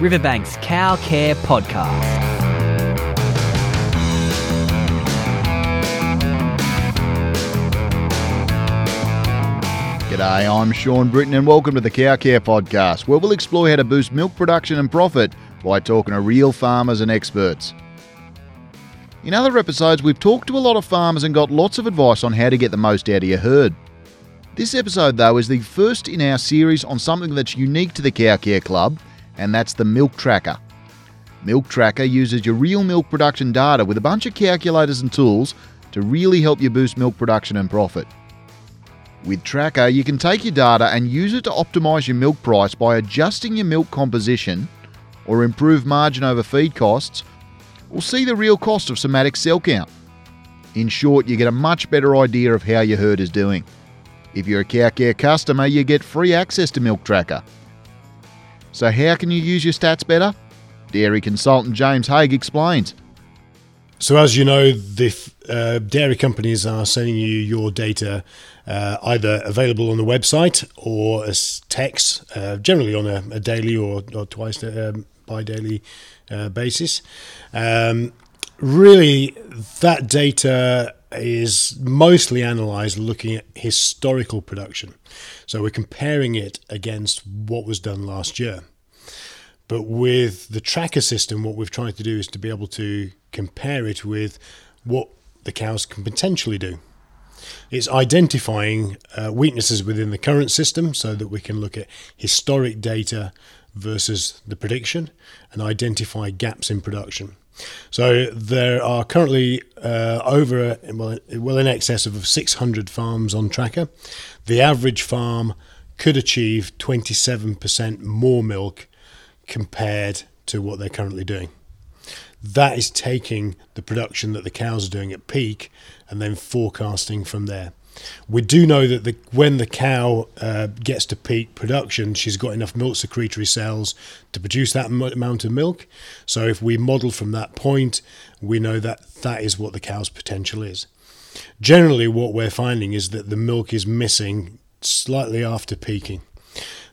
Riverbank's Cow Care Podcast. G'day, I'm Sean Britton and welcome to the Cow Care Podcast, where we'll explore how to boost milk production and profit by talking to real farmers and experts. In other episodes, we've talked to a lot of farmers and got lots of advice on how to get the most out of your herd. This episode, though, is the first in our series on something that's unique to the Cow Care Club, and that's the Milk Tracker. Milk Tracker uses your real milk production data with a bunch of calculators and tools to really help you boost milk production and profit. With Tracker, you can take your data and use it to optimize your milk price by adjusting your milk composition or improve margin over feed costs or see the real cost of somatic cell count. In short, you get a much better idea of how your herd is doing. If you're a CowCare customer, you get free access to Milk Tracker. So, how can you use your stats better? Dairy consultant James Haig explains. So, as you know, the uh, dairy companies are sending you your data uh, either available on the website or as text, uh, generally on a, a, daily or, or twice um, bi daily uh, basis. Um, really, that data is mostly analysed looking at historical production. So, we're comparing it against what was done last year. But with the tracker system, what we've tried to do is to be able to compare it with what the cows can potentially do. It's identifying uh, weaknesses within the current system so that we can look at historic data versus the prediction and identify gaps in production. So there are currently uh, over well, well in excess of 600 farms on tracker. The average farm could achieve 27% more milk compared to what they're currently doing. That is taking the production that the cows are doing at peak and then forecasting from there. We do know that the, when the cow uh, gets to peak production, she's got enough milk secretory cells to produce that m- amount of milk. So, if we model from that point, we know that that is what the cow's potential is. Generally, what we're finding is that the milk is missing slightly after peaking.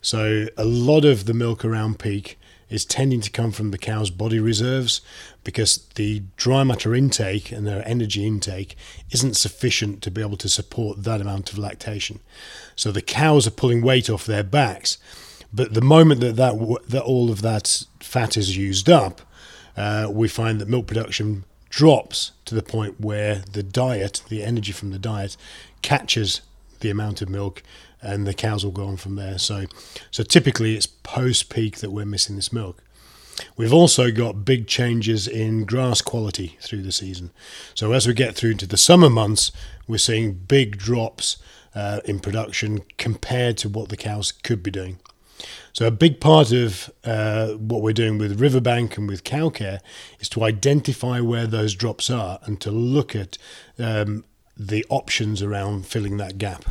So, a lot of the milk around peak is tending to come from the cow's body reserves because the dry matter intake and their energy intake isn't sufficient to be able to support that amount of lactation. So the cows are pulling weight off their backs, but the moment that that, that all of that fat is used up, uh, we find that milk production drops to the point where the diet, the energy from the diet, catches the amount of milk and the cows will go on from there. So, so typically it's post peak that we're missing this milk. We've also got big changes in grass quality through the season. So as we get through into the summer months, we're seeing big drops uh, in production compared to what the cows could be doing. So a big part of uh, what we're doing with Riverbank and with cow care is to identify where those drops are and to look at um, the options around filling that gap.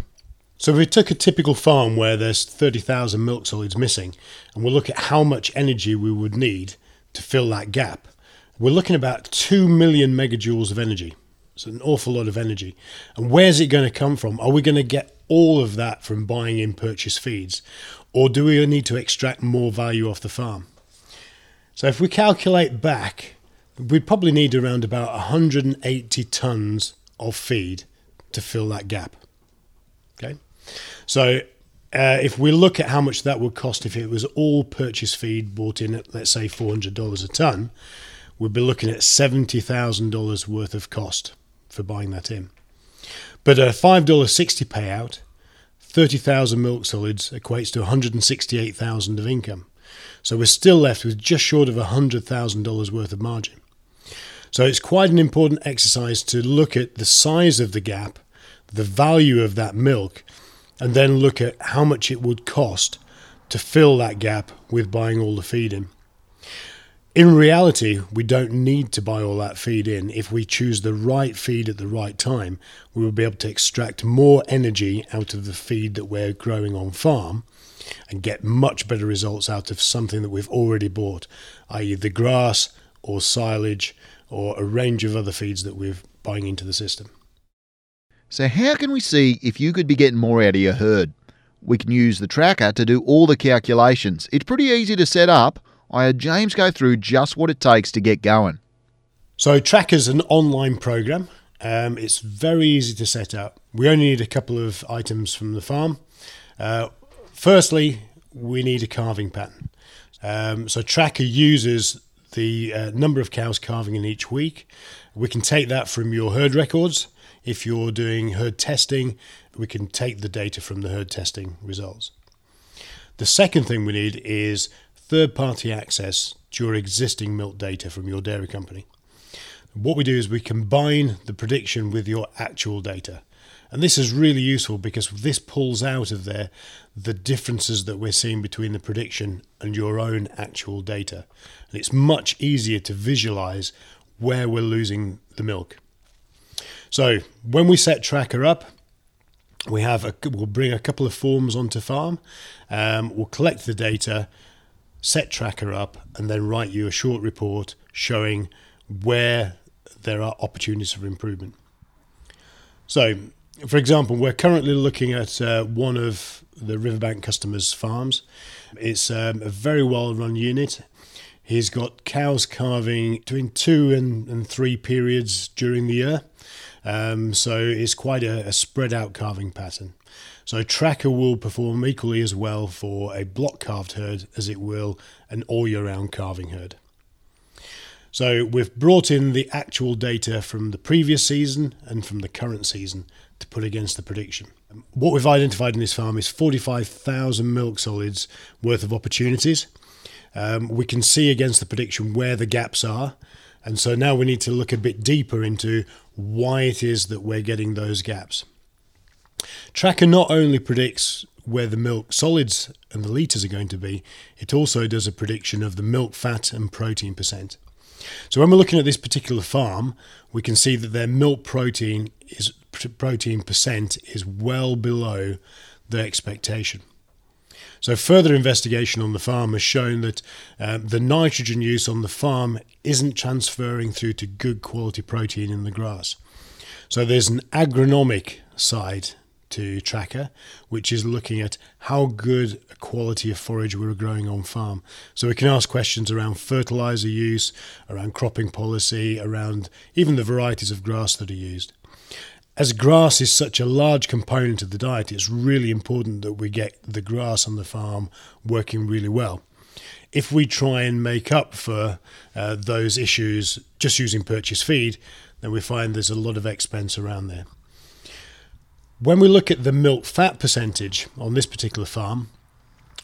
So if we took a typical farm where there's 30,000 milk solids missing and we'll look at how much energy we would need to fill that gap, we're looking about 2 million megajoules of energy. It's an awful lot of energy. And where's it going to come from? Are we going to get all of that from buying in purchase feeds? Or do we need to extract more value off the farm? So if we calculate back, we'd probably need around about 180 tons of feed to fill that gap. Okay. So uh, if we look at how much that would cost if it was all purchase feed bought in at, let's say, $400 a ton, we'd be looking at $70,000 worth of cost for buying that in. But a $5.60 payout, 30,000 milk solids equates to 168,000 of income. So we're still left with just short of $100,000 worth of margin. So it's quite an important exercise to look at the size of the gap, the value of that milk, and then look at how much it would cost to fill that gap with buying all the feed in. In reality, we don't need to buy all that feed in. If we choose the right feed at the right time, we will be able to extract more energy out of the feed that we're growing on farm and get much better results out of something that we've already bought, i.e., the grass or silage or a range of other feeds that we're buying into the system. So, how can we see if you could be getting more out of your herd? We can use the tracker to do all the calculations. It's pretty easy to set up. I had James go through just what it takes to get going. So, Tracker's an online program. Um, it's very easy to set up. We only need a couple of items from the farm. Uh, firstly, we need a calving pattern. Um, so, Tracker uses the uh, number of cows calving in each week. We can take that from your herd records. If you're doing herd testing, we can take the data from the herd testing results. The second thing we need is third party access to your existing milk data from your dairy company. What we do is we combine the prediction with your actual data. And this is really useful because this pulls out of there the differences that we're seeing between the prediction and your own actual data. And it's much easier to visualize where we're losing the milk. So when we set Tracker up, we have a, we'll bring a couple of forms onto farm. Um, we'll collect the data, set Tracker up, and then write you a short report showing where there are opportunities for improvement. So, for example, we're currently looking at uh, one of the Riverbank customers' farms. It's um, a very well run unit. He's got cows calving between two and, and three periods during the year. Um, so it's quite a, a spread out calving pattern. So Tracker will perform equally as well for a block calved herd as it will an all year round calving herd. So we've brought in the actual data from the previous season and from the current season to put against the prediction. What we've identified in this farm is 45,000 milk solids worth of opportunities. Um, we can see against the prediction where the gaps are. And so now we need to look a bit deeper into why it is that we're getting those gaps. Tracker not only predicts where the milk solids and the litres are going to be, it also does a prediction of the milk fat and protein percent. So when we're looking at this particular farm, we can see that their milk protein is protein percent is well below the expectation. So, further investigation on the farm has shown that um, the nitrogen use on the farm isn't transferring through to good quality protein in the grass. So, there's an agronomic side to Tracker, which is looking at how good a quality of forage we're growing on farm. So, we can ask questions around fertilizer use, around cropping policy, around even the varieties of grass that are used as grass is such a large component of the diet, it's really important that we get the grass on the farm working really well. If we try and make up for uh, those issues just using purchase feed, then we find there's a lot of expense around there. When we look at the milk fat percentage on this particular farm,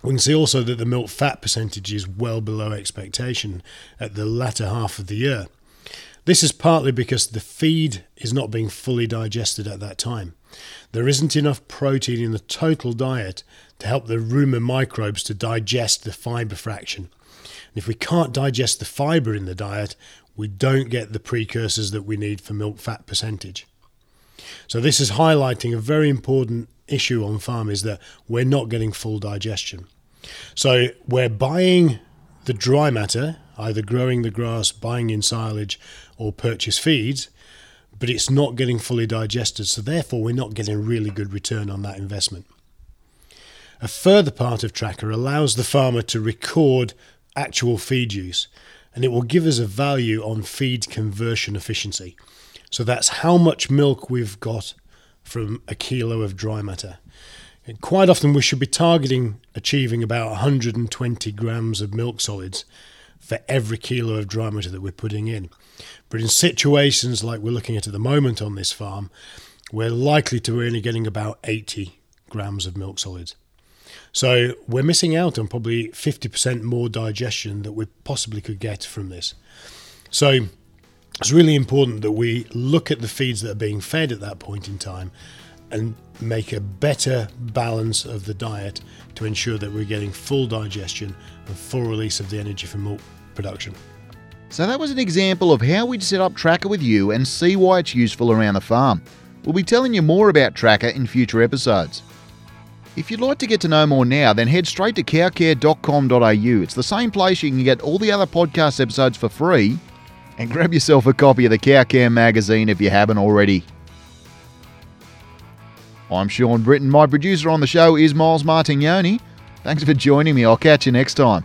we can see also that the milk fat percentage is well below expectation at the latter half of the year. This is partly because the feed is not being fully digested at that time. There isn't enough protein in the total diet to help the rumen microbes to digest the fiber fraction. And if we can't digest the fiber in the diet, we don't get the precursors that we need for milk fat percentage. So this is highlighting a very important issue on farm is that we're not getting full digestion. So we're buying the dry matter, either growing the grass, buying in silage, or purchase feeds, but it's not getting fully digested, so therefore we're not getting really good return on that investment. A further part of Tracker allows the farmer to record actual feed use, and it will give us a value on feed conversion efficiency. So that's how much milk we've got from a kilo of dry matter. And quite often, we should be targeting achieving about 120 grams of milk solids for every kilo of dry matter that we're putting in. But in situations like we're looking at at the moment on this farm, we're likely to be only getting about 80 grams of milk solids. So we're missing out on probably 50% more digestion that we possibly could get from this. So it's really important that we look at the feeds that are being fed at that point in time and make a better balance of the diet to ensure that we're getting full digestion and full release of the energy from milk production. So that was an example of how we'd set up Tracker with you and see why it's useful around the farm. We'll be telling you more about Tracker in future episodes. If you'd like to get to know more now, then head straight to cowcare.com.au. It's the same place you can get all the other podcast episodes for free and grab yourself a copy of the Cow Care magazine if you haven't already. I'm Sean Britton. My producer on the show is Miles Martignoni. Thanks for joining me. I'll catch you next time.